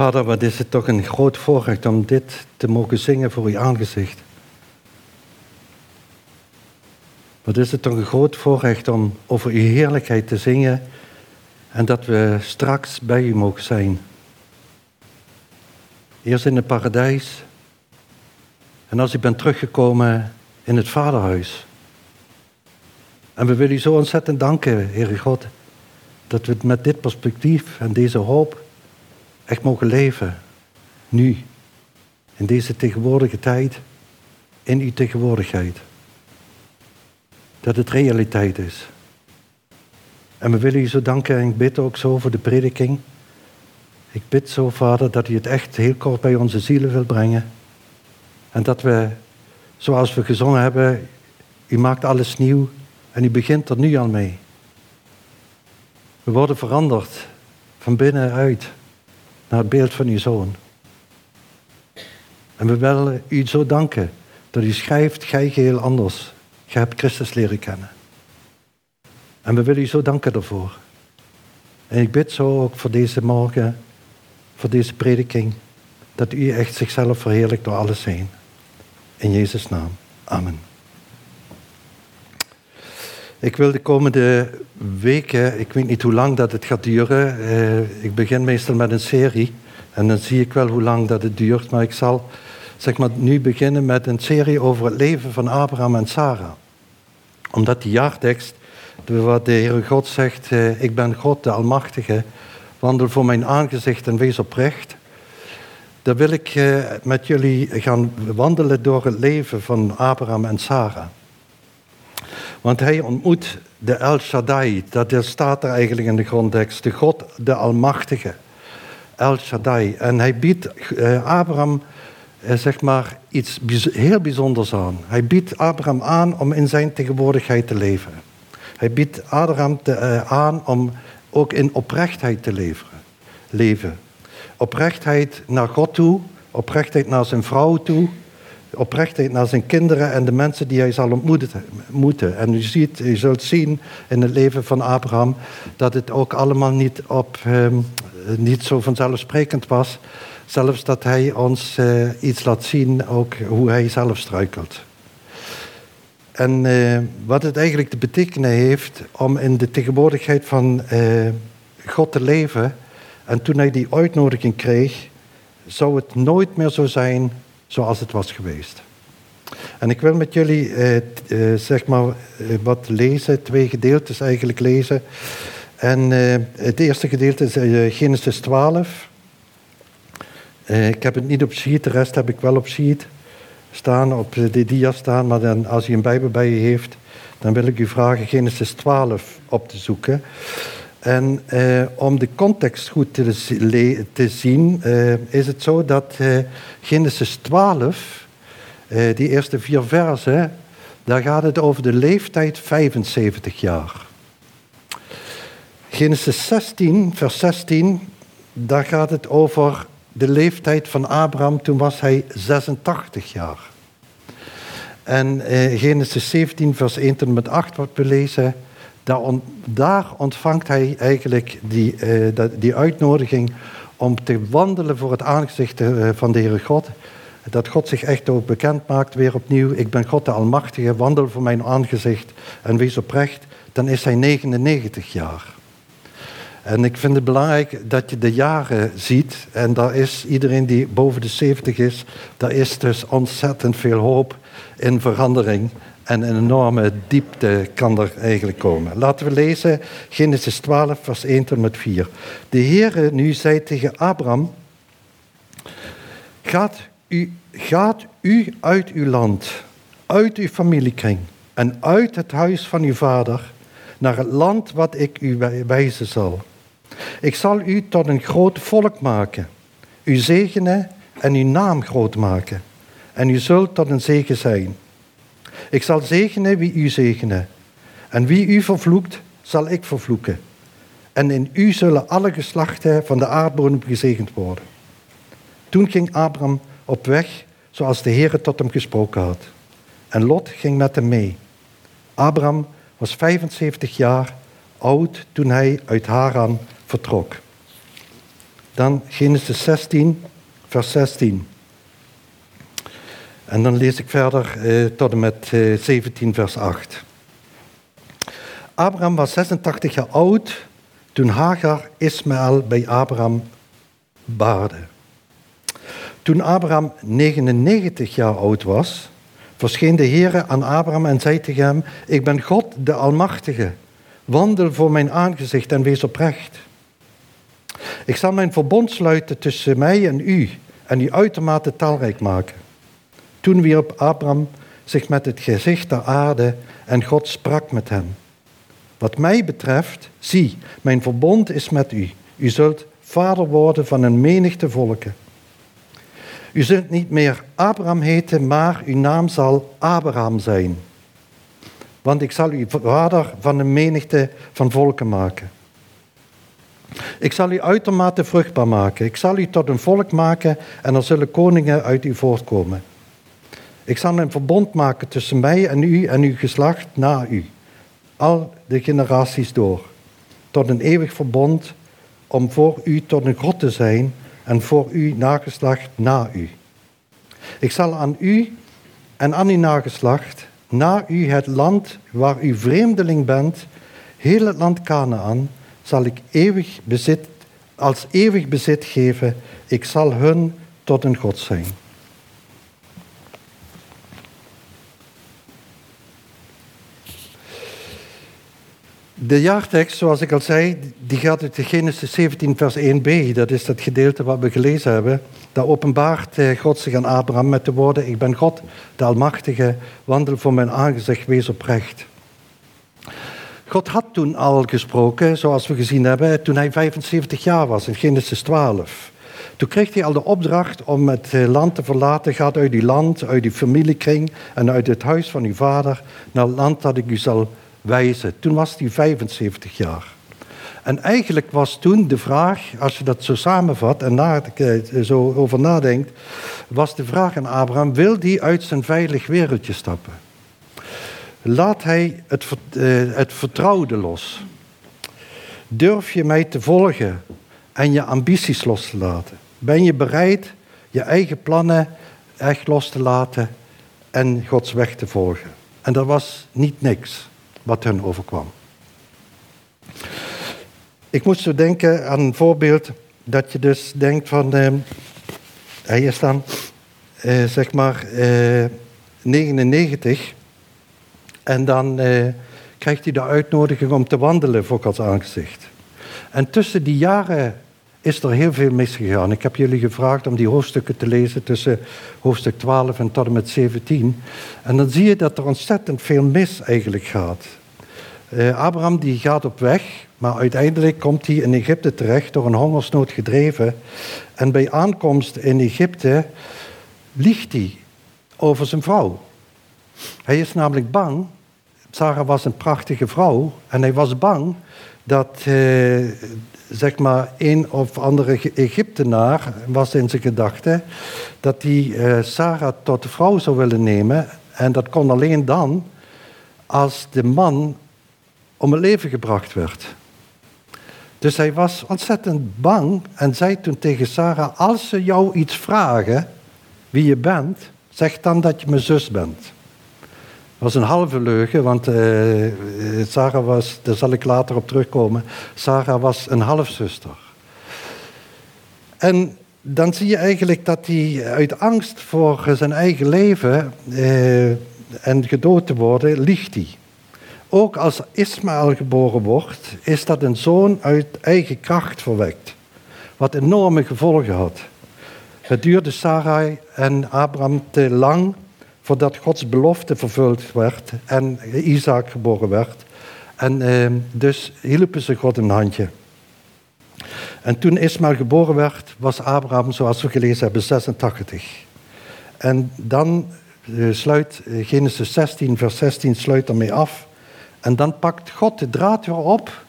Vader, wat is het toch een groot voorrecht om dit te mogen zingen voor uw aangezicht. Wat is het toch een groot voorrecht om over uw heerlijkheid te zingen en dat we straks bij u mogen zijn. Eerst in het paradijs en als u bent teruggekomen in het vaderhuis. En we willen u zo ontzettend danken, Heere God, dat we met dit perspectief en deze hoop echt mogen leven. Nu, in deze tegenwoordige tijd, in uw tegenwoordigheid. Dat het realiteit is. En we willen u zo danken en ik bid ook zo voor de prediking. Ik bid zo, Vader, dat u het echt heel kort bij onze zielen wil brengen. En dat we, zoals we gezongen hebben, u maakt alles nieuw en u begint er nu al mee. We worden veranderd van binnenuit naar het beeld van uw zoon. En we willen u zo danken dat u schrijft, gij geheel anders. Gij hebt Christus leren kennen. En we willen u zo danken daarvoor. En ik bid zo ook voor deze morgen, voor deze prediking, dat u echt zichzelf verheerlijkt door alles heen. In Jezus' naam. Amen. Ik wil de komende weken, ik weet niet hoe lang dat het gaat duren. Eh, ik begin meestal met een serie en dan zie ik wel hoe lang dat het duurt. Maar ik zal zeg maar, nu beginnen met een serie over het leven van Abraham en Sarah. Omdat die jaartekst, wat de Heere God zegt, eh, ik ben God de Almachtige, wandel voor mijn aangezicht en wees oprecht. Dan wil ik eh, met jullie gaan wandelen door het leven van Abraham en Sarah. Want hij ontmoet de El Shaddai, dat staat er eigenlijk in de grondtekst, de God, de Almachtige. El Shaddai. En hij biedt eh, Abraham eh, zeg maar iets heel bijzonders aan. Hij biedt Abraham aan om in zijn tegenwoordigheid te leven. Hij biedt Abraham te, uh, aan om ook in oprechtheid te leven. Oprechtheid naar God toe, oprechtheid naar zijn vrouw toe, oprechtheid naar zijn kinderen en de mensen die hij zal ontmoeten. En u, ziet, u zult zien in het leven van Abraham dat het ook allemaal niet, op, ehm, niet zo vanzelfsprekend was. Zelfs dat hij ons eh, iets laat zien, ook hoe hij zelf struikelt. En eh, wat het eigenlijk te betekenen heeft om in de tegenwoordigheid van eh, God te leven. En toen hij die uitnodiging kreeg, zou het nooit meer zo zijn zoals het was geweest. En ik wil met jullie eh, eh, zeg maar eh, wat lezen, twee gedeeltes eigenlijk lezen. En eh, het eerste gedeelte is eh, Genesis 12. Eh, ik heb het niet op sheet, de rest heb ik wel op sheet staan, op de dia staan. Maar dan, als u een Bijbel bij u heeft, dan wil ik u vragen Genesis 12 op te zoeken. En eh, om de context goed te, te zien, eh, is het zo dat eh, Genesis 12, eh, die eerste vier versen, daar gaat het over de leeftijd 75 jaar. Genesis 16, vers 16, daar gaat het over de leeftijd van Abraham, toen was hij 86 jaar. En Genesis 17, vers 1 tot en met 8 wordt belezen daar, ontvangt hij eigenlijk die, uh, die uitnodiging om te wandelen voor het aangezicht eh, van de Heere God. Dat God zich echt ook bekend maakt, weer opnieuw. Ik ben God de Almachtige, wandel voor mijn aangezicht en wees oprecht. Dan is hij 99 jaar. En ik vind het belangrijk dat je de jaren ziet. En daar is iedereen die boven de 70 is, daar is dus ontzettend veel hoop in verandering en een enorme diepte kan er eigenlijk komen. Laten we lezen Genesis 12, vers 1 tot met 4. De Heere nu zei tegen Abraham, gaat u, gaat u uit uw land, uit uw familiekring en uit het huis van uw vader naar het land wat ik u wijzen zal. Ik zal u tot een groot volk maken, u zegenen en uw naam groot maken. En u zult tot een zegen zijn. Ik zal zegenen wie u zegenen. En wie u vervloekt, zal ik vervloeken. En in u zullen alle geslachten van de aardbodem gezegend worden. Toen ging Abraham op weg zoals de Heer tot hem gesproken had. En Lot ging met hem mee. Abraham was 75 jaar oud toen hij uit Haran vertrok. dan Genesis 16, vers 16. En dan lees ik verder eh, tot en met eh, 17, vers 8. Abraham was 86 jaar oud toen Hagar Ismaël bij Abraham baarde. Toen Abraham 99 jaar oud was, verscheen de Heer aan Abraham en zei tegen hem: Ik ben God de Almachtige. Wandel voor mijn aangezicht en wees oprecht. Ik zal mijn verbond sluiten tussen mij en u en u uitermate talrijk maken. Toen wierp Abraham zich met het gezicht ter aarde en God sprak met hem. Wat mij betreft, zie, mijn verbond is met u. U zult vader worden van een menigte volken. U zult niet meer Abraham heten, maar uw naam zal Abraham zijn. Want ik zal u vader van een menigte van volken maken. Ik zal u uitermate vruchtbaar maken. Ik zal u tot een volk maken en er zullen koningen uit u voortkomen. Ik zal een verbond maken tussen mij en u en uw geslacht na u. Al de generaties door. Tot een eeuwig verbond om voor u tot een God te zijn en voor uw nageslacht na u. Ik zal aan u en aan uw nageslacht na u het land waar u vreemdeling bent, heel het land Canaan, zal ik eeuwig bezit, als eeuwig bezit geven. Ik zal hun tot een God zijn. De jaartekst, zoals ik al zei, die gaat uit de Genesis 17, vers 1b. Dat is dat gedeelte wat we gelezen hebben. Daar openbaart eh, God zich aan Abraham met de woorden: Ik ben God, de Almachtige, wandel voor mijn aangezicht, wees oprecht. God had toen al gesproken, zoals we gezien hebben, toen hij 75 jaar was, in Genesis 12. Toen kreeg hij al de opdracht om het eh, land te verlaten. Ga uit die land, uit die familiekring en uit het huis van uw vader naar het land dat ik u zal wijzen. Toen was hij 75 jaar. En eigenlijk was toen de vraag, als je dat zo samenvat en na, eh, zo over nadenkt, was de vraag aan Abraham, wil die uit zijn veilig wereldje stappen? Laat hij het, eh, het vertrouwde los? Durf je mij te volgen en je ambities los te laten? Ben je bereid je eigen plannen echt los te laten en Gods weg te volgen? En dat was niet niks wat hun overkwam. Ik moest zo denken aan een voorbeeld dat je dus denkt van, uh, hij is dan zeg maar eh, 99 en dan uh, krijgt hij de uitnodiging om te wandelen voor Gods aangezicht. En tussen die jaren is er heel veel misgegaan. Ik heb jullie gevraagd om die hoofdstukken te lezen tussen hoofdstuk 12 en tot en met 17. En dan zie je dat er ontzettend veel mis eigenlijk gaat. Uh, Abraham die gaat op weg, maar uiteindelijk komt hij in Egypte terecht door een hongersnood gedreven. En bij aankomst in Egypte liegt hij over zijn vrouw. Hij is namelijk bang. Sarah was een prachtige vrouw en hij was bang dat uh, zeg maar een of andere Egyptenaar was in zijn gedachten dat hij uh, Sarah tot vrouw zou willen nemen. En dat kon alleen dan als de man om het leven gebracht werd. Dus hij was ontzettend bang en zei toen tegen Sarah: Als ze jou iets vragen, wie je bent, zeg dan dat je mijn zus bent. Was een halve leugen, want uh, Sarah was, daar zal ik later op terugkomen, Sarah was een halfzuster. En dan zie je eigenlijk dat hij uit angst voor zijn eigen leven uh, en gedood te worden, liegt hij. Ook als Ismaël geboren wordt, is dat een zoon uit eigen kracht verwekt, wat enorme gevolgen had. Het duurde Sarai en Abraham te lang voordat Gods belofte vervuld werd en Isaac geboren werd. En eh, dus hielpen ze God een handje. En toen Ismaël geboren werd, was Abraham, zoals we gelezen hebben, 86. En dan eh, sluit eh, Genesis 16, vers 16 sluit ermee af. En dan pakt God de draad weer op,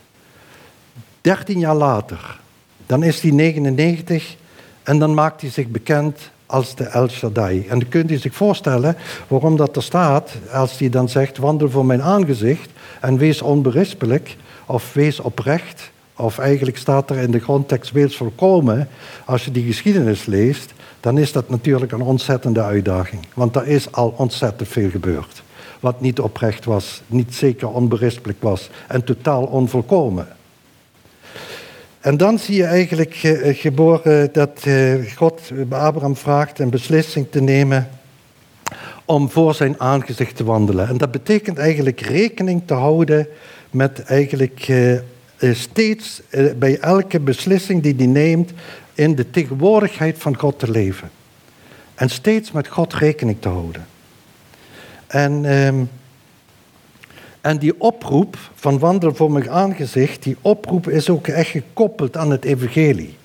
13 jaar later. Dan is hij 99 en dan maakt hij zich bekend als de El Shaddai. En dan kunt u zich voorstellen waarom dat er staat, als hij dan zegt, wandel voor mijn aangezicht en wees onberispelijk of wees oprecht of eigenlijk staat er in de grondtekst wees volkomen, als je die geschiedenis leest, dan is dat natuurlijk een ontzettende uitdaging. Want er is al ontzettend veel gebeurd. Wat niet oprecht was, niet zeker onberispelijk was en totaal onvolkomen. En dan zie je eigenlijk eh, geboren dat eh, God Abraham vraagt een beslissing te nemen om voor zijn aangezicht te wandelen. En dat betekent eigenlijk rekening te houden met eigenlijk steeds bij elke beslissing die hij neemt in de tegenwoordigheid van God te leven. En steeds met God rekening te houden. En, um, en die oproep van wandel voor mijn aangezicht, die oproep is ook echt gekoppeld aan het evangelie.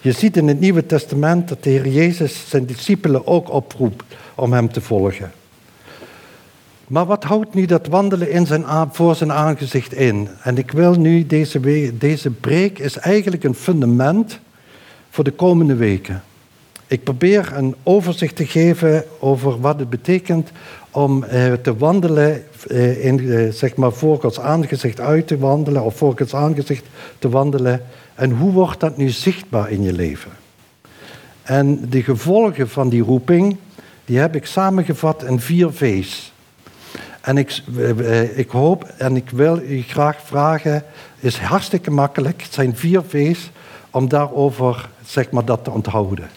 Je ziet in het Nieuwe Testament dat de Heer Jezus zijn discipelen ook oproept om hem te volgen. Maar wat houdt nu dat wandelen in zijn, voor zijn aangezicht in? En ik wil nu, deze, deze preek is eigenlijk een fundament voor de komende weken. Ik probeer een overzicht te geven over wat het betekent om eh, te wandelen, eh, in, eh, zeg maar voor Gods aangezicht uit te wandelen, of voor Gods aangezicht te wandelen. En hoe wordt dat nu zichtbaar in je leven? En de gevolgen van die roeping, die heb ik samengevat in vier V's. En ik, ik hoop en ik wil u graag vragen, is hartstikke makkelijk, het zijn vier V's, om daarover zeg maar, dat te onthouden.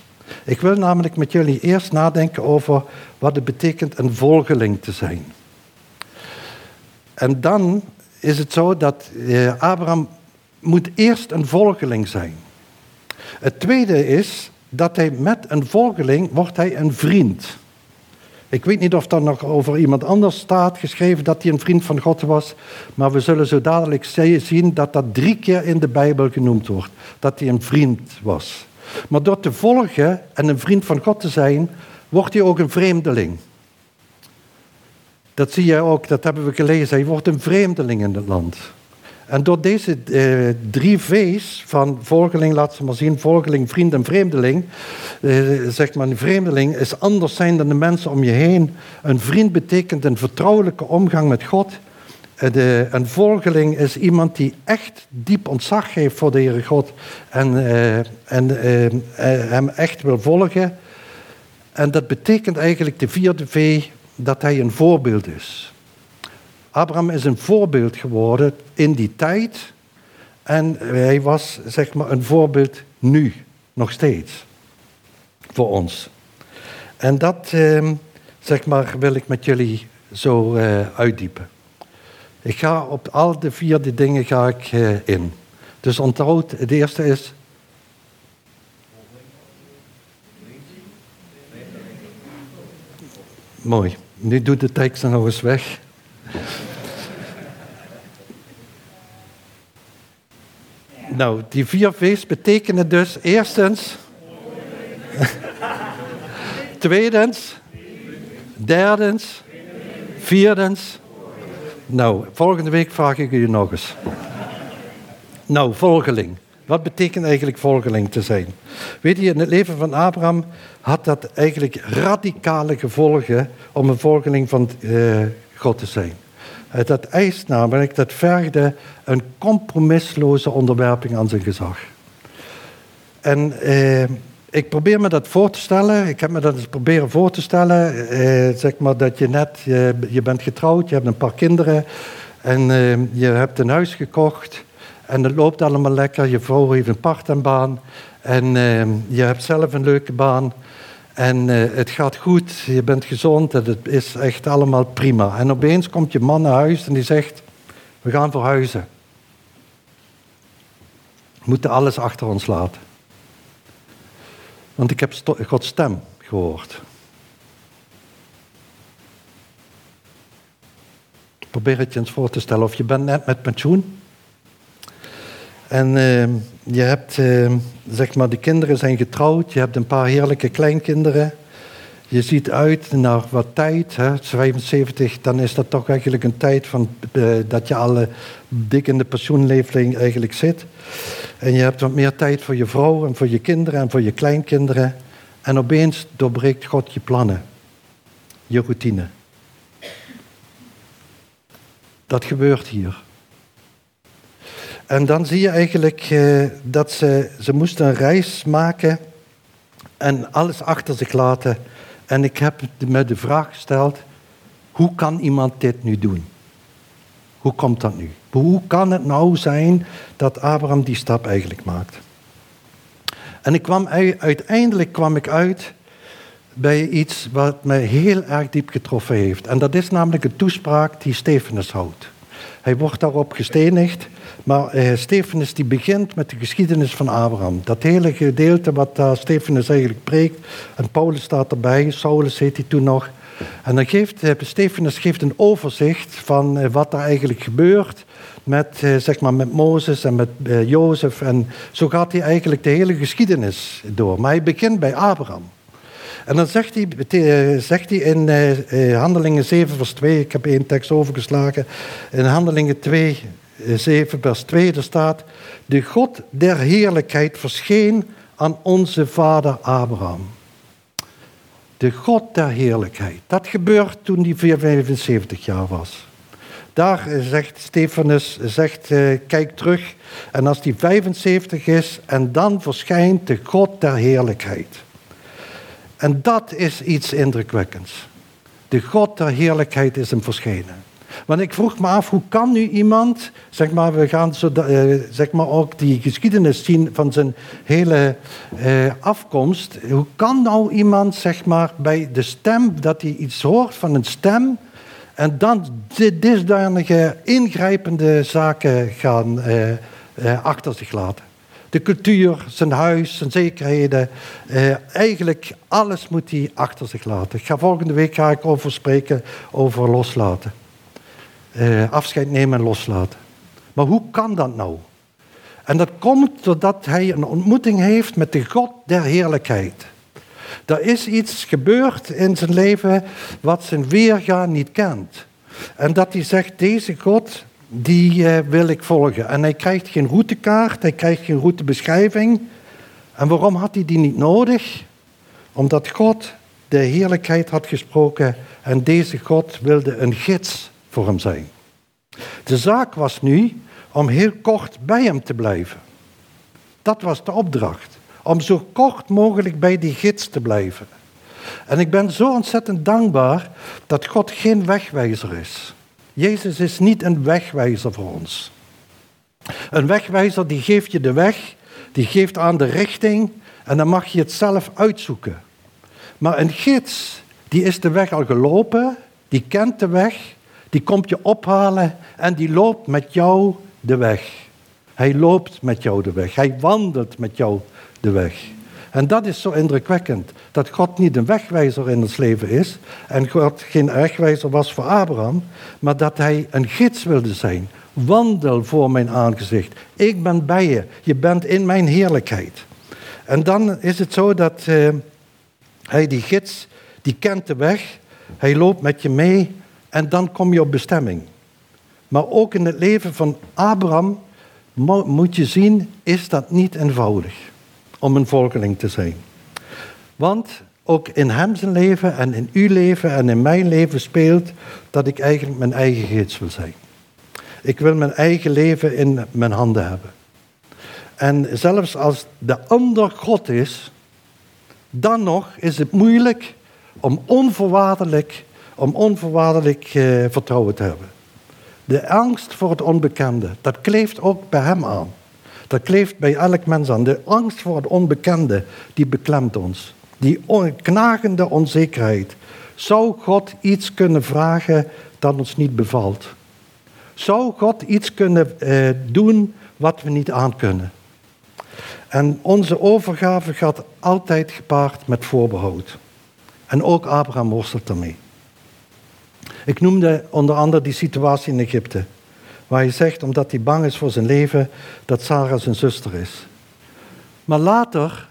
Ik wil namelijk met jullie eerst nadenken over wat het betekent een volgeling te zijn. En dan is het zo dat eh, Abraham moet eerst een volgeling zijn. Het tweede is dat hij met een volgeling wordt hij een vriend. Ik weet niet of er nog over iemand anders staat geschreven dat hij een vriend van God was, maar we zullen zo dadelijk zien dat dat drie keer in de Bijbel genoemd wordt, dat hij een vriend was. Maar door te volgen en een vriend van God te zijn, wordt hij ook een vreemdeling. Dat zie je ook, dat hebben we gelezen. Hij wordt een vreemdeling in het land. En door deze eh, drie V's van volgeling, laat ze maar zien, volgeling, vriend en vreemdeling, eh, zegt maar een vreemdeling is anders zijn dan de mensen om je heen. Een vriend betekent een vertrouwelijke omgang met God. Eh, de, een volgeling is iemand die echt diep ontzag heeft voor de Heere God en, uh, en uh, hem echt wil volgen. En dat betekent eigenlijk de vierde V dat hij een voorbeeld is. Abraham is een voorbeeld geworden in die tijd. En hij was zeg maar een voorbeeld nu, nog steeds. Voor ons. En dat eh, zeg maar wil ik met jullie zo uh, uitdiepen. Ik ga op al de vier dingen ga ik uh, in. Dus onthoud, het eerste is Mooi. Nu doet de tekst nog eens weg. Nou, die vier V's betekenen dus eerstens, tweedens, derdens, vierdens. Nou, volgende week vraag ik u nog eens. Nou, volgeling. Wat betekent eigenlijk volgeling te zijn? Weet je, in het leven van Abraham had dat eigenlijk radicale gevolgen om een volgeling van uh, God te zijn. Eh, dat eist namelijk, dat vergde een compromisloze onderwerping aan zijn gezag. En eh, ik probeer me dat voor te stellen. Ik heb me dat eens proberen voor te stellen. Eh, zeg maar dat je net, je, bent getrouwd, je hebt een paar kinderen en eh, je hebt een huis gekocht. En het loopt allemaal lekker. Je vrouw heeft een part-time en eh, je hebt zelf een leuke baan. En uh, het gaat goed, je bent gezond en het is echt allemaal prima. En opeens komt je man naar huis en die zegt, we gaan verhuizen. We moeten alles achter ons laten. Want ik heb Gods stem gehoord. Probeer het je eens voor te stellen. Of je bent net met pensioen. En uh, je hebt, uh, zeg maar, de kinderen zijn getrouwd. Je hebt een paar heerlijke kleinkinderen. Je ziet uit naar wat tijd. Hè, 75, dan is dat toch eigenlijk een tijd van, uh, dat je alle dik in de pensioenleeftijd eigenlijk zit. En je hebt wat meer tijd voor je vrouw en voor je kinderen en voor je kleinkinderen. En opeens doorbreekt God je plannen. Je routine. Dat gebeurt hier. En dan zie je eigenlijk eh, dat ze, ze moesten een reis maken en alles achter zich laten. En ik heb me de vraag gesteld, hoe kan iemand dit nu doen? Hoe komt dat nu? Hoe kan het nou zijn dat Abraham die stap eigenlijk maakt? En ik kwam, uiteindelijk kwam ik uit bij iets wat mij heel erg diep getroffen heeft. En dat is namelijk een toespraak die Stefanus houdt. Hij wordt daarop gestenigd, maar eh, Stefanus die begint met de geschiedenis van Abraham. Dat hele gedeelte wat uh, Stefanus eigenlijk preekt, en Paulus staat erbij, Saulus heet hij toen nog. En dan geeft uh, Stefanus geeft een overzicht van uh, wat er eigenlijk gebeurt met, uh, zeg maar met Mozes en met Jozef. En zo gaat hij eigenlijk de hele geschiedenis door. Maar hij begint bij Abraham. En dan zegt hij, eh, zegt hij in uh, Handelingen 7, vers 2, ik heb één tekst overgeslagen. In Handelingen 2, 7, vers 2, er staat: De God der heerlijkheid verscheen aan onze vader Abraham. De God der heerlijkheid. Dat gebeurt toen hij 75 jaar was. Daar zegt Stefanus, zegt, kijk terug. En als die 75 is, en dan verschijnt de God der heerlijkheid. En dat is iets indrukwekkends. De God der heerlijkheid is hem verschenen. Want ik vroeg me af, hoe kan nu iemand, zeg maar, we gaan uh, zeg maar ook die geschiedenis zien van zijn hele uh, afkomst. Hoe kan nou iemand, zeg maar, bij de stem, dat hij iets hoort van een stem, en dan disdanige ingrijpende zaken gaan uh, achter zich laten? De cultuur, zijn huis, zijn zekerheden. Eh, eigenlijk alles moet hij achter zich laten. Ik ga volgende week ga ik over spreken over loslaten. Eh, afscheid nemen en loslaten. Maar hoe kan dat nou? En dat komt doordat hij een ontmoeting heeft met de God der heerlijkheid. Er is iets gebeurd in zijn leven wat zijn weerga niet kent. En dat hij zegt, deze God, die eh, wil ik volgen. En hij krijgt geen routekaart, hij krijgt geen routebeschrijving. En waarom had hij die niet nodig? Omdat God de heerlijkheid had gesproken en deze God wilde een gids voor hem zijn. De zaak was nu om heel kort bij hem te blijven. Dat was de opdracht. Om zo kort mogelijk bij die gids te blijven. En ik ben zo ontzettend dankbaar dat God geen wegwijzer is. Jezus is niet een wegwijzer voor ons. Een wegwijzer die geeft je de weg, die geeft aan de richting en dan mag je het zelf uitzoeken. Maar een gids, die is de weg al gelopen, die kent de weg, die komt je ophalen en die loopt met jou de weg. Hij loopt met jou de weg, hij wandelt met jou de weg. En dat is zo indrukwekkend, dat God niet een wegwijzer in ons leven is en God geen wegwijzer was voor Abraham, maar dat hij een gids wilde zijn. Wandel voor mijn aangezicht. Ik ben bij je. Je bent in mijn heerlijkheid. En dan is het zo dat uh, hij, die gids, die kent de weg. Hij loopt met je mee en dan kom je op bestemming. Maar ook in het leven van Abraham moet je zien, is dat niet eenvoudig om een volgeling te zijn. Want ook in hem zijn leven en in uw leven en in mijn leven speelt dat ik eigenlijk mijn eigen gids wil zijn. Ik wil mijn eigen leven in mijn handen hebben. En zelfs als de ander God is, dan nog is het moeilijk om onvoorwaardelijk, om onvoorwaardelijk eh, vertrouwen te hebben. De angst voor het onbekende, dat kleeft ook bij hem aan. Dat kleeft bij elk mens aan. De angst voor het onbekende, die beklemt ons. Die knagende onzekerheid. Zou God iets kunnen vragen dat ons niet bevalt? Zou God iets kunnen eh, doen wat we niet aankunnen? En onze overgave gaat altijd gepaard met voorbehoud. En ook Abraham worstelt ermee. Ik noemde onder andere die situatie in Egypte. Waar hij zegt, omdat hij bang is voor zijn leven, dat Sarah zijn zuster is. Maar later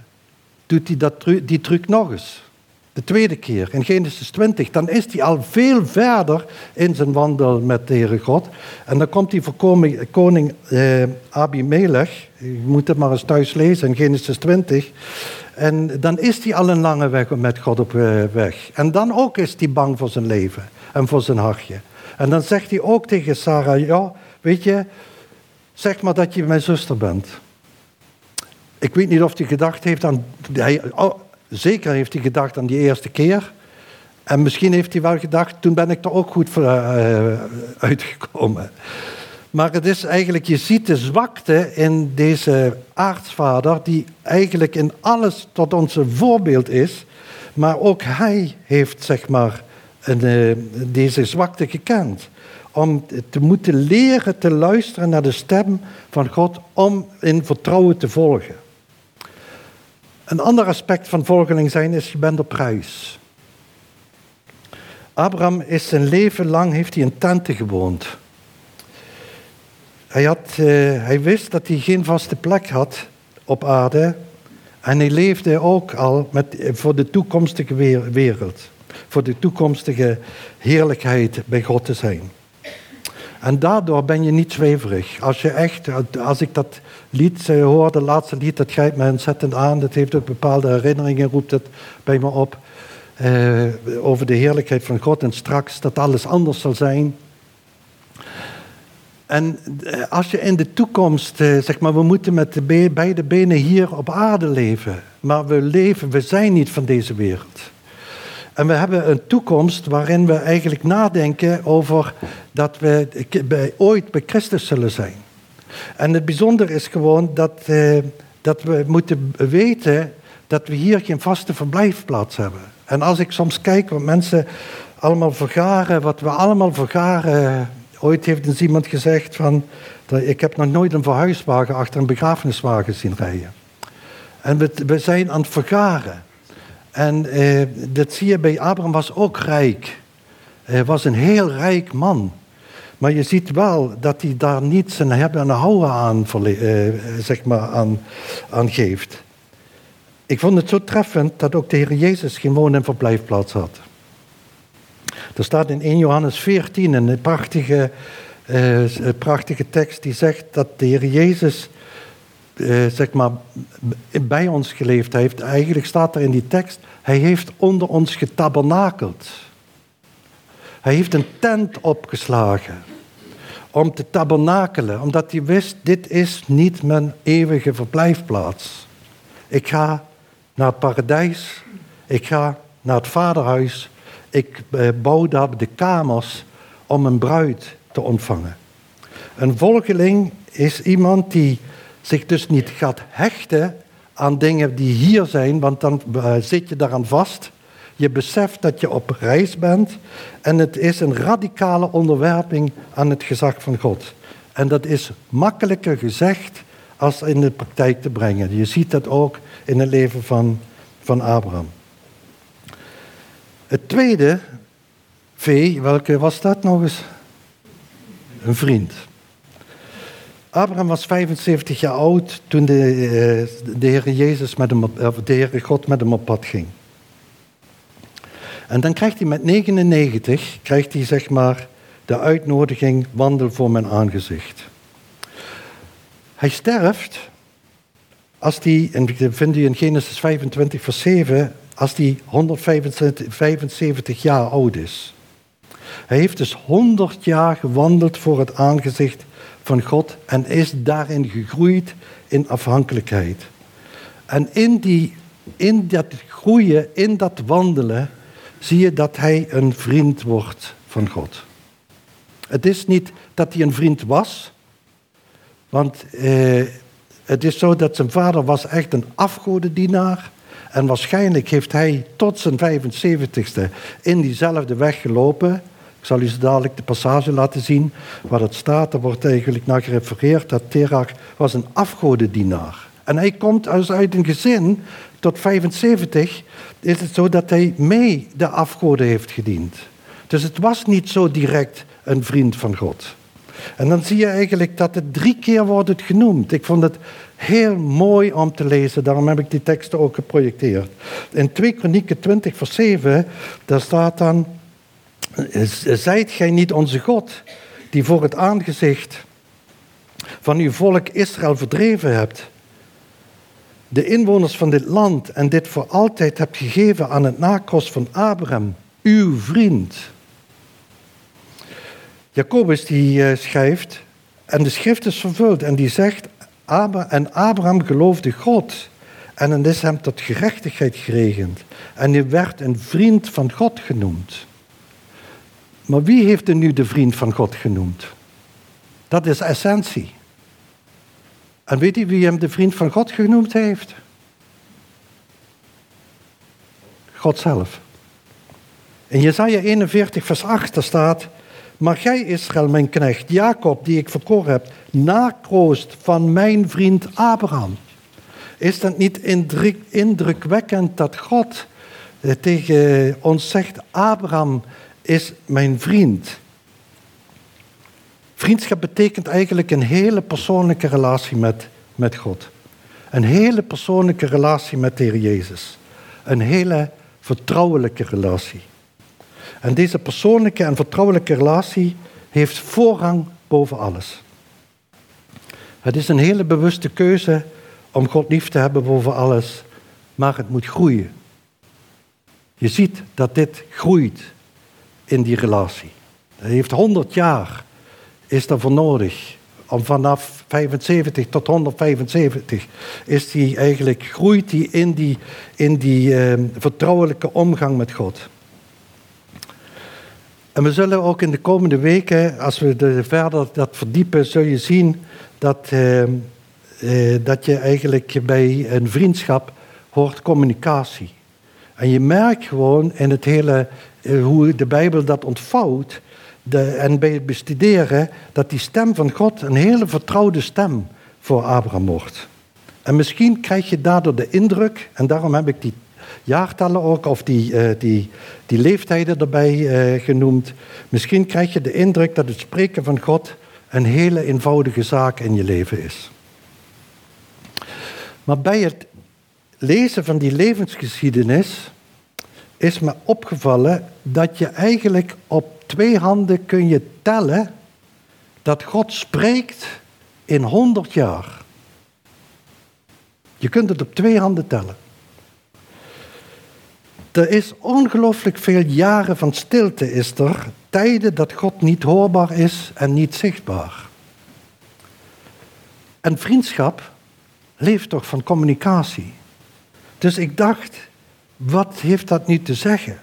doet hij dat, die truc nog eens. De tweede keer, in Genesis 20, dan is hij al veel verder in zijn wandel met de Heere God. En dan komt hij voor koning eh, Abimelech, je moet het maar eens thuis lezen in Genesis 20. En dan is hij al een lange weg met God op eh, weg. En dan ook is hij bang voor zijn leven en voor zijn hartje. En dan zegt hij ook tegen Sarah, ja, Weet je, zeg maar dat je mijn zuster bent. Ik weet niet of hij gedacht heeft aan. Hij, oh, zeker heeft hij gedacht aan die eerste keer. En misschien heeft hij wel gedacht, toen ben ik er ook goed voor, uh, uitgekomen. Maar het is eigenlijk, je ziet de zwakte in deze aartsvader, die eigenlijk in alles tot onze voorbeeld is. Maar ook hij heeft, zeg maar, een, uh, deze zwakte gekend. Om te moeten leren te luisteren naar de stem van God, om in vertrouwen te volgen. Een ander aspect van volgeling zijn is, je bent op reis. Abraham is zijn leven lang heeft hij in tenten gewoond. Hij, had, uh, hij wist dat hij geen vaste plek had op aarde. En hij leefde ook al met, voor de toekomstige wereld. Voor de toekomstige heerlijkheid bij God te zijn. En daardoor ben je niet zweverig. Als, je echt, als ik dat lied uh, hoor, de laatste lied, dat grijpt me ontzettend aan. Dat heeft ook bepaalde herinneringen, roept het bij me op. Uh, over de heerlijkheid van God en straks dat alles anders zal zijn. En eh, als je in de toekomst, zeg maar, we moeten met de be beide benen hier op aarde leven. Maar we leven, we zijn niet van deze wereld. En we hebben een toekomst waarin we eigenlijk nadenken over dat we bij, ooit bij Christus zullen zijn. En het bijzondere is gewoon dat, uh, dat we moeten weten dat we hier geen vaste verblijfplaats hebben. En als ik soms kijk wat mensen allemaal vergaren, wat we allemaal vergaren. Ooit heeft eens iemand gezegd van, ik heb nog nooit een verhuiswagen achter een begrafeniswagen zien rijden. En we, we zijn aan het vergaren. En eh, dat zie je bij Abraham was ook rijk. Hij was een heel rijk man. Maar je ziet wel dat hij daar niet zijn hebben en houden aan, eh, zeg maar aan, geeft. Ik vond het zo treffend dat ook de Heer Jezus geen woon- en verblijfplaats had. Er staat in 1 Johannes 14 een prachtige, uh, prachtige tekst die zegt dat de Heer Jezus uh, zeg maar, bij ons geleefd heeft. Eigenlijk staat er in die tekst, hij heeft onder ons getabernakeld. Hij heeft een tent opgeslagen om te tabernakelen, omdat hij wist, dit is niet mijn eeuwige verblijfplaats. Ik ga naar het paradijs. Ik ga naar het vaderhuis. Ik eh, bouw daar de kamers om een bruid te ontvangen. Een volgeling is iemand die zich dus niet gaat hechten aan dingen die hier zijn, want dan eh, zit je daaraan vast. Je beseft dat je op reis bent en het is een radicale onderwerping aan het gezag van God. En dat is makkelijker gezegd als in de praktijk te brengen. Je ziet dat ook in het leven van, van Abraham. Het tweede V, welke was dat nog eens? Een vriend. Abraham was 75 jaar oud toen de, eh, de Heer Jezus met hem of de Heer God met hem op pad ging. En dan krijgt hij met 99, krijgt hij zeg maar de uitnodiging, wandel voor mijn aangezicht. Hij sterft als die, en dat vindt u in Genesis 25 vers 7, als die 175 jaar oud is. Hij heeft dus 100 jaar gewandeld voor het aangezicht van God en is daarin gegroeid in afhankelijkheid. En in, die, in dat groeien, in dat wandelen, zie je dat hij een vriend wordt van God. Het is niet dat hij een vriend was, want eh, het is zo dat zijn vader was echt een afgodendienaar. En waarschijnlijk heeft hij tot zijn 75ste in diezelfde weg gelopen. Zal u zo dadelijk de passage laten zien waar het staat. Er wordt eigenlijk naar gerefereerd dat Terach was een afgodendienaar. En hij komt uit een gezin, tot 75 is het zo dat hij mee de afgoden heeft gediend. Dus het was niet zo direct een vriend van God. En dan zie je eigenlijk dat het drie keer wordt genoemd. Ik vond het heel mooi om te lezen, daarom heb ik die teksten ook geprojecteerd. In 2 Kronieken 20 vers 7, daar staat dan... Zijt gij niet onze God, die voor het aangezicht van uw volk Israël verdreven hebt... De inwoners van dit land en dit voor altijd hebt gegeven aan het nakost van Abraham, uw vriend. Jacobus die eh, schrijft En de schrift is vervuld en die zegt, en Abraham geloofde God en het is hem tot gerechtigheid geregend. En hij werd een vriend van God genoemd. Maar wie heeft er nu de vriend van God genoemd? Dat is essentie. En weet u wie hem de vriend van God genoemd heeft? God zelf. In Jesaja 41, vers 8 staat: Maar gij, Israël, mijn knecht, Jacob, die ik verkoren heb, nakroost van mijn vriend Abraham. Is dat niet indrukwekkend dat God eh, tegen ons zegt: Abraham is mijn vriend? Vriendschap betekent eigenlijk een hele persoonlijke relatie met, met God. Een hele persoonlijke relatie met de Heer Jezus. Een hele vertrouwelijke relatie. En deze persoonlijke en vertrouwelijke relatie heeft voorrang boven alles. Het is een hele bewuste keuze om God lief te hebben boven alles, maar het moet groeien. Je ziet dat dit groeit in die relatie. Het heeft 100 jaar is daarvoor nodig. Vanaf 75 tot 175 is die eigenlijk, groeit die in die, in die ehm, vertrouwelijke omgang met God. En we zullen ook in de komende weken, als we de, verder dat verdiepen, zul je zien dat, ehm, eh, dat je eigenlijk bij een vriendschap hoort communicatie. En je merkt gewoon in het hele, hoe de Bijbel dat ontvouwt, de, en bij het bestuderen, dat die stem van God een hele vertrouwde stem voor Abraham wordt. En misschien krijg je daardoor de indruk, en daarom heb ik die jaartallen ook, of die, uh, die, die leeftijden erbij uh, genoemd. Misschien krijg je de indruk dat het spreken van God een hele eenvoudige zaak in je leven is. Maar bij het lezen van die levensgeschiedenis is me opgevallen dat je eigenlijk op twee handen kun je tellen dat God spreekt in honderd jaar. Je kunt het op twee handen tellen. Er is ongelooflijk veel jaren van stilte, is er. Tijden dat God niet hoorbaar is en niet zichtbaar. En vriendschap leeft toch van communicatie. Dus ik dacht, wat heeft dat nu te zeggen?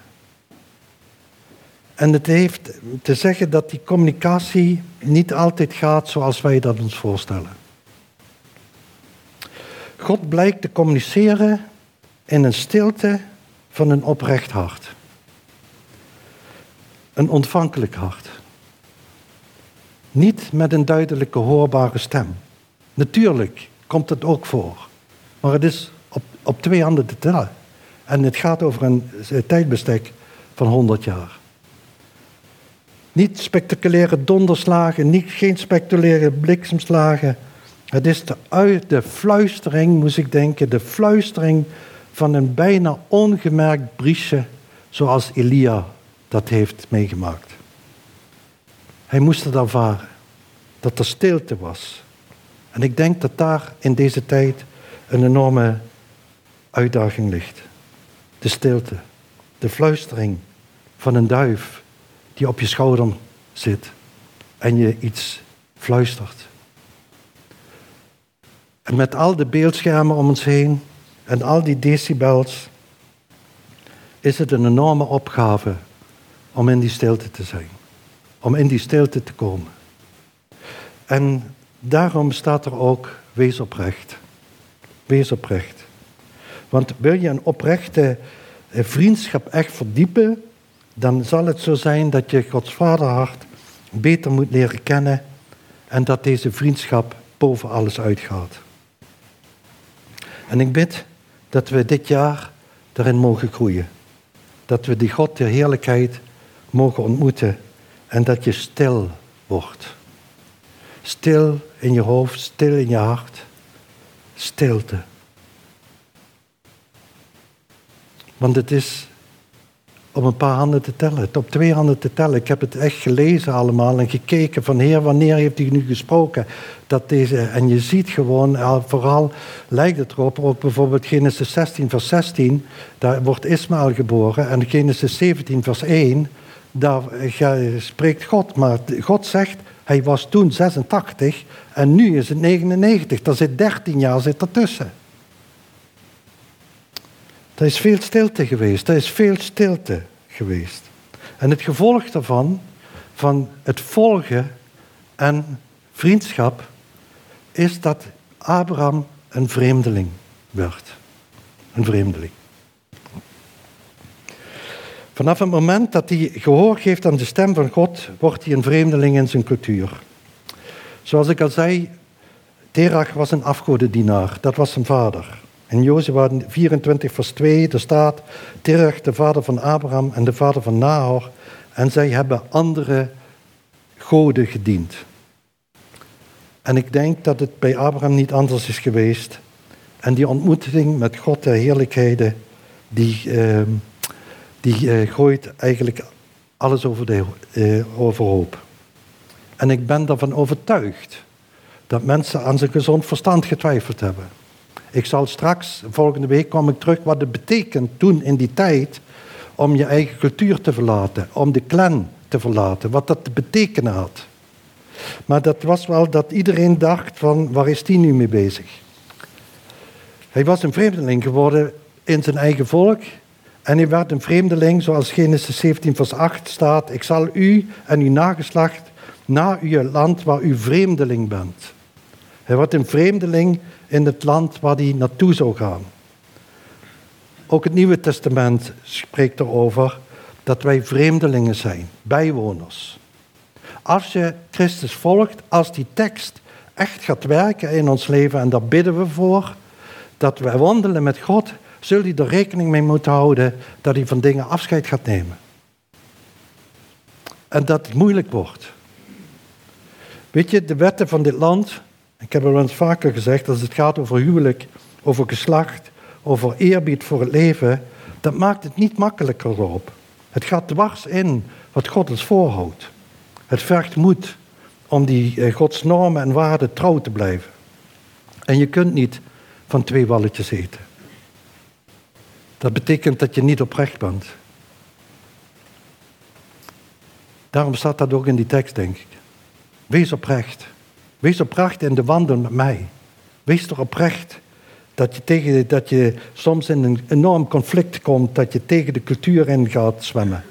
En het heeft te zeggen dat die communicatie niet altijd gaat zoals wij dat ons voorstellen. God blijkt te communiceren in een stilte van een oprecht hart. Een ontvankelijk hart. Niet met een duidelijke hoorbare stem. Natuurlijk komt het ook voor. Maar het is op, op twee handen te tellen. En het gaat over een tijdbestek van 100 jaar. Niet spectaculaire donderslagen, niet, geen spectaculaire bliksemslagen. Het is de, de fluistering, moest ik denken, de fluistering van een bijna ongemerkt briesje, zoals Elia dat heeft meegemaakt. Hij moest het ervaren, dat er stilte was. En ik denk dat daar in deze tijd een enorme uitdaging ligt. De stilte, de fluistering van een duif die op je schouder zit en je iets fluistert. En met al de beeldschermen om ons heen en al die decibels is het een enorme opgave om in die stilte te zijn. Om in die stilte te komen. En daarom staat er ook wees oprecht. Wees oprecht. Want wil je een oprechte eh, vriendschap echt verdiepen, dan zal het zo zijn dat je Gods vaderhart beter moet leren kennen en dat deze vriendschap boven alles uitgaat. En ik bid dat we dit jaar daarin mogen groeien. Dat we die God der heerlijkheid mogen ontmoeten en dat je stil wordt. Stil in je hoofd, stil in je hart. Stilte. Want het is op een paar handen te tellen, op twee handen te tellen. Ik heb het echt gelezen allemaal en gekeken van Heer, wanneer heeft hij nu gesproken? Dat deze, en je ziet gewoon, vooral lijkt het erop, ook bijvoorbeeld Genesis 16 vers 16, daar wordt Ismaël geboren en Genesis 17 vers 1, daar spreekt God. Maar God zegt, hij was toen 86 en nu is het 99. Daar zit 13 jaar zit ertussen. Er is veel stilte geweest. Er is veel stilte geweest. En het gevolg daarvan, van het volgen en vriendschap, is dat Abraham een vreemdeling werd. Een vreemdeling. Vanaf het moment dat hij gehoor geeft aan de stem van God, wordt hij een vreemdeling in zijn cultuur. Zoals ik al zei, Terach was een afgodendienaar, dat was zijn vader. In Jozua 24 vers 2, er staat, Terach de vader van Abraham en de vader van Nahor, en zij hebben andere goden gediend. En ik denk dat het bij Abraham niet anders is geweest. En die ontmoeting met God de heerlijkheden, die, uh, die uh, gooit eigenlijk alles over de, uh, overhoop. En ik ben ervan overtuigd dat mensen aan zijn gezond verstand getwijfeld hebben. Ik zal straks, volgende week kom ik terug, wat het betekent toen in die tijd om je eigen cultuur te verlaten, om de clan te verlaten, wat dat te betekenen had. Maar dat was wel dat iedereen dacht van waar is die nu mee bezig? Hij was een vreemdeling geworden in zijn eigen volk en hij werd een vreemdeling zoals Genesis 17 vers 8 staat. Ik zal u en uw nageslacht naar uw land waar u vreemdeling bent. Hij werd een vreemdeling in het land waar hij naartoe zou gaan. Ook het Nieuwe Testament spreekt erover dat wij vreemdelingen zijn, bijwoners. Als je Christus volgt, als die tekst echt gaat werken in ons leven, en daar bidden we voor, dat we wandelen met God, zul je er rekening mee moeten houden dat hij van dingen afscheid gaat nemen. En dat het moeilijk wordt. Weet je, de wetten van dit land, ik heb wel eens vaker gezegd, als het gaat over huwelijk, over geslacht, over eerbied voor het leven, dat maakt het niet makkelijker op. Het gaat dwars in wat God ons voorhoudt. Het vergt moed om die eh, Gods normen en waarden trouw te blijven. En je kunt niet van twee walletjes eten. Dat betekent dat je niet oprecht bent. Daarom staat dat ook in die tekst, denk ik. Wees oprecht. Wees oprecht in de wandel met mij. Wees er oprecht dat je, tegen, dat je soms in een enorm conflict komt, dat je tegen de cultuur in gaat zwemmen.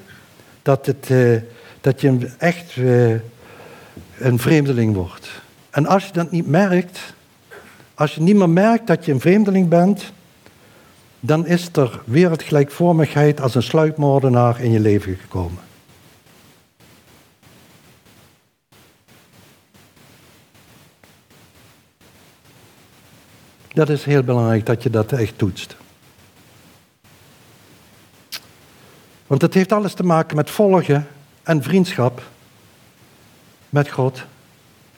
Dat, het, uh, dat je echt uh, een vreemdeling wordt. En als je dat niet merkt, als je niet meer merkt dat je een vreemdeling bent, dan is er wereldgelijkvormigheid als een sluipmoordenaar in je leven gekomen. Dat is heel belangrijk dat je dat echt toetst. Want het heeft alles te maken met volgen en vriendschap met God.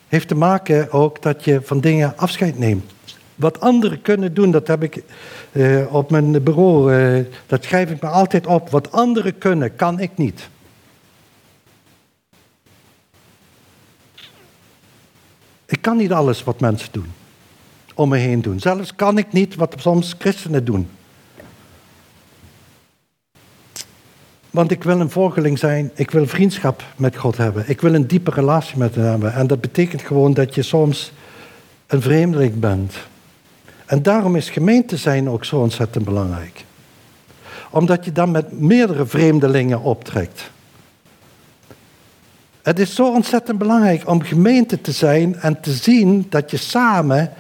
Heeft te maken ook dat je van dingen afscheid neemt. Wat anderen kunnen doen, dat heb ik eh, op mijn bureau, eh, dat schrijf ik me altijd op. Wat anderen kunnen, kan ik niet. Ik kan niet alles wat mensen doen om me heen doen. Zelfs kan ik niet wat soms christenen doen. Want ik wil een volgeling zijn, ik wil vriendschap met God hebben, ik wil een diepe relatie met hem hebben. En dat betekent gewoon dat je soms een vreemdeling bent. En daarom is gemeente zijn ook zo ontzettend belangrijk. Omdat je dan met meerdere vreemdelingen optrekt. Het is zo ontzettend belangrijk om gemeente te zijn en te zien dat je samen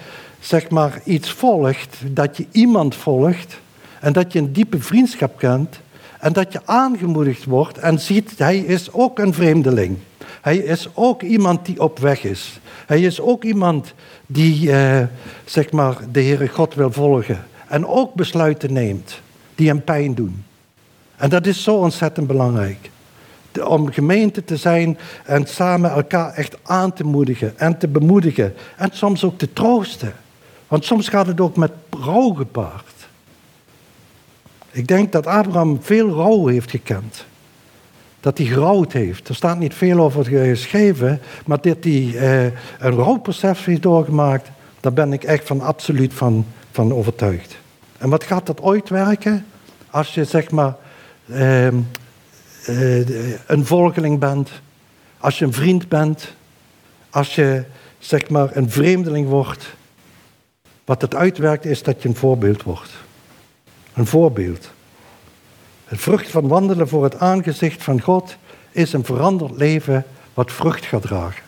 zeg maar, iets volgt, dat je iemand volgt en dat je een diepe vriendschap kent en dat je aangemoedigd wordt en ziet, hij is ook een vreemdeling. Hij is ook iemand die op weg is. Hij is ook iemand die eh, zeg maar, de Heere God wil volgen en ook besluiten neemt die hem pijn doen. En dat is zo ontzettend belangrijk. Om gemeente te zijn en samen elkaar echt aan te moedigen en te bemoedigen en soms ook te troosten. Want soms gaat het ook met rouw gepaard. Ik denk dat Abraham veel rouw heeft gekend. Dat hij gerouwd heeft. Er staat niet veel over geschreven, maar dat hij eh, een rouwproces heeft doorgemaakt, daar ben ik echt van absoluut van, van overtuigd. En wat gaat dat ooit werken? Als je zeg maar eh, een volgeling bent, als je een vriend bent, als je zeg maar een vreemdeling wordt, wat het uitwerkt is dat je een voorbeeld wordt. Een voorbeeld. Het vrucht van wandelen voor het aangezicht van God is een veranderd leven wat vrucht gaat dragen.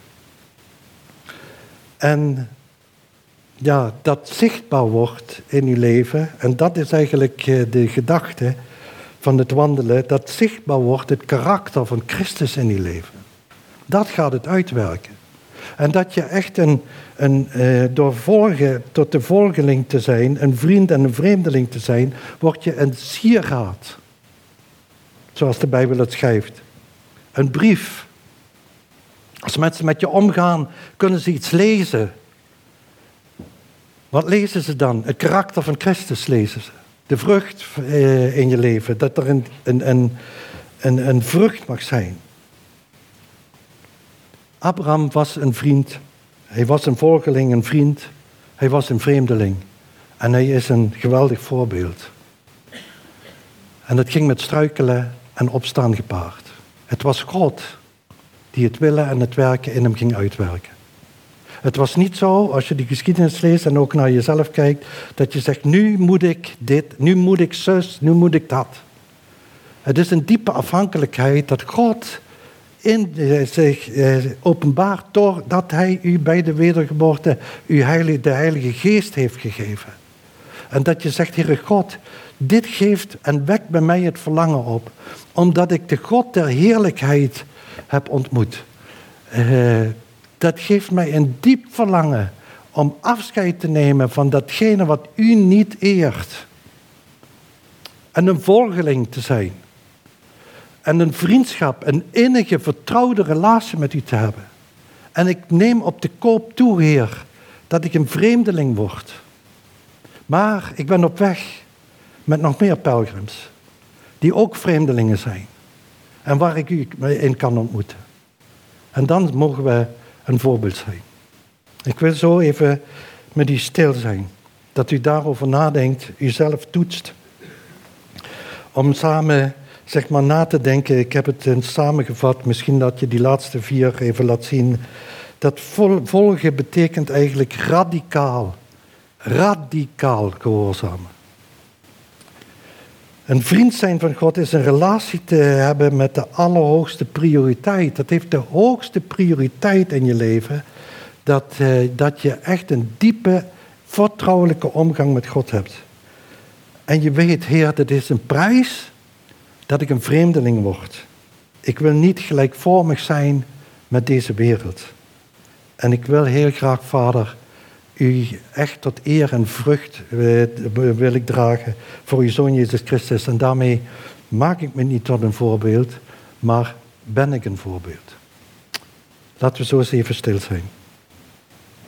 En ja, dat zichtbaar wordt in uw leven, en dat is eigenlijk eh, de gedachte van het wandelen, dat zichtbaar wordt het karakter van Christus in uw leven. Dat gaat het uitwerken. En dat je echt een, een eh, door volgen, tot de volgeling te zijn, een vriend en een vreemdeling te zijn, word je een sieraad. Zoals de Bijbel het schrijft. Een brief. Als mensen met je omgaan, kunnen ze iets lezen. Wat lezen ze dan? Het karakter van Christus lezen ze. De vrucht eh, in je leven. Dat er een, een, een, een, een vrucht mag zijn. Abraham was een vriend. Hij was een volgeling, een vriend. Hij was een vreemdeling. En hij is een geweldig voorbeeld. En dat ging met struikelen en opstaan gepaard. Het was God die het willen en het werken in hem ging uitwerken. Het was niet zo, als je die geschiedenis leest en ook naar jezelf kijkt, dat je zegt, nu moet ik dit, nu moet ik zus, nu moet ik dat. Het is een diepe afhankelijkheid dat God in zich eh, openbaart doordat hij u bij de wedergeboorte uw heilige, de Heilige Geest heeft gegeven. En dat je zegt, Heere God, dit geeft en wekt bij mij het verlangen op, omdat ik de God der heerlijkheid heb ontmoet. Uh, dat geeft mij een diep verlangen om afscheid te nemen van datgene wat u niet eert. En een volgeling te zijn. En een vriendschap, een innige, vertrouwde relatie met u te hebben. En ik neem op de koop toe, Heer, dat ik een vreemdeling word. Maar ik ben op weg met nog meer pelgrims, die ook vreemdelingen zijn. En waar ik u in kan ontmoeten. En dan mogen we een voorbeeld zijn. Ik wil zo even met u stil zijn. Dat u daarover nadenkt, uzelf toetst. Om samen zeg maar, na te denken. Ik heb het samengevat. Misschien dat je die laatste vier even laat zien. Dat volgen betekent eigenlijk radicaal. Radicaal gehoorzamen. Een vriend zijn van God is een relatie te hebben met de allerhoogste prioriteit. Dat heeft de hoogste prioriteit in je leven. Dat, eh, dat je echt een diepe, vertrouwelijke omgang met God hebt. En je weet, Heer, dat is een prijs dat ik een vreemdeling word. Ik wil niet gelijkvormig zijn met deze wereld. En ik wil heel graag, Vader, u echt tot eer en vrucht wil ik dragen voor uw Zoon Jezus Christus. En daarmee maak ik me niet tot een voorbeeld, maar ben ik een voorbeeld. Laten we zo eens even stil zijn.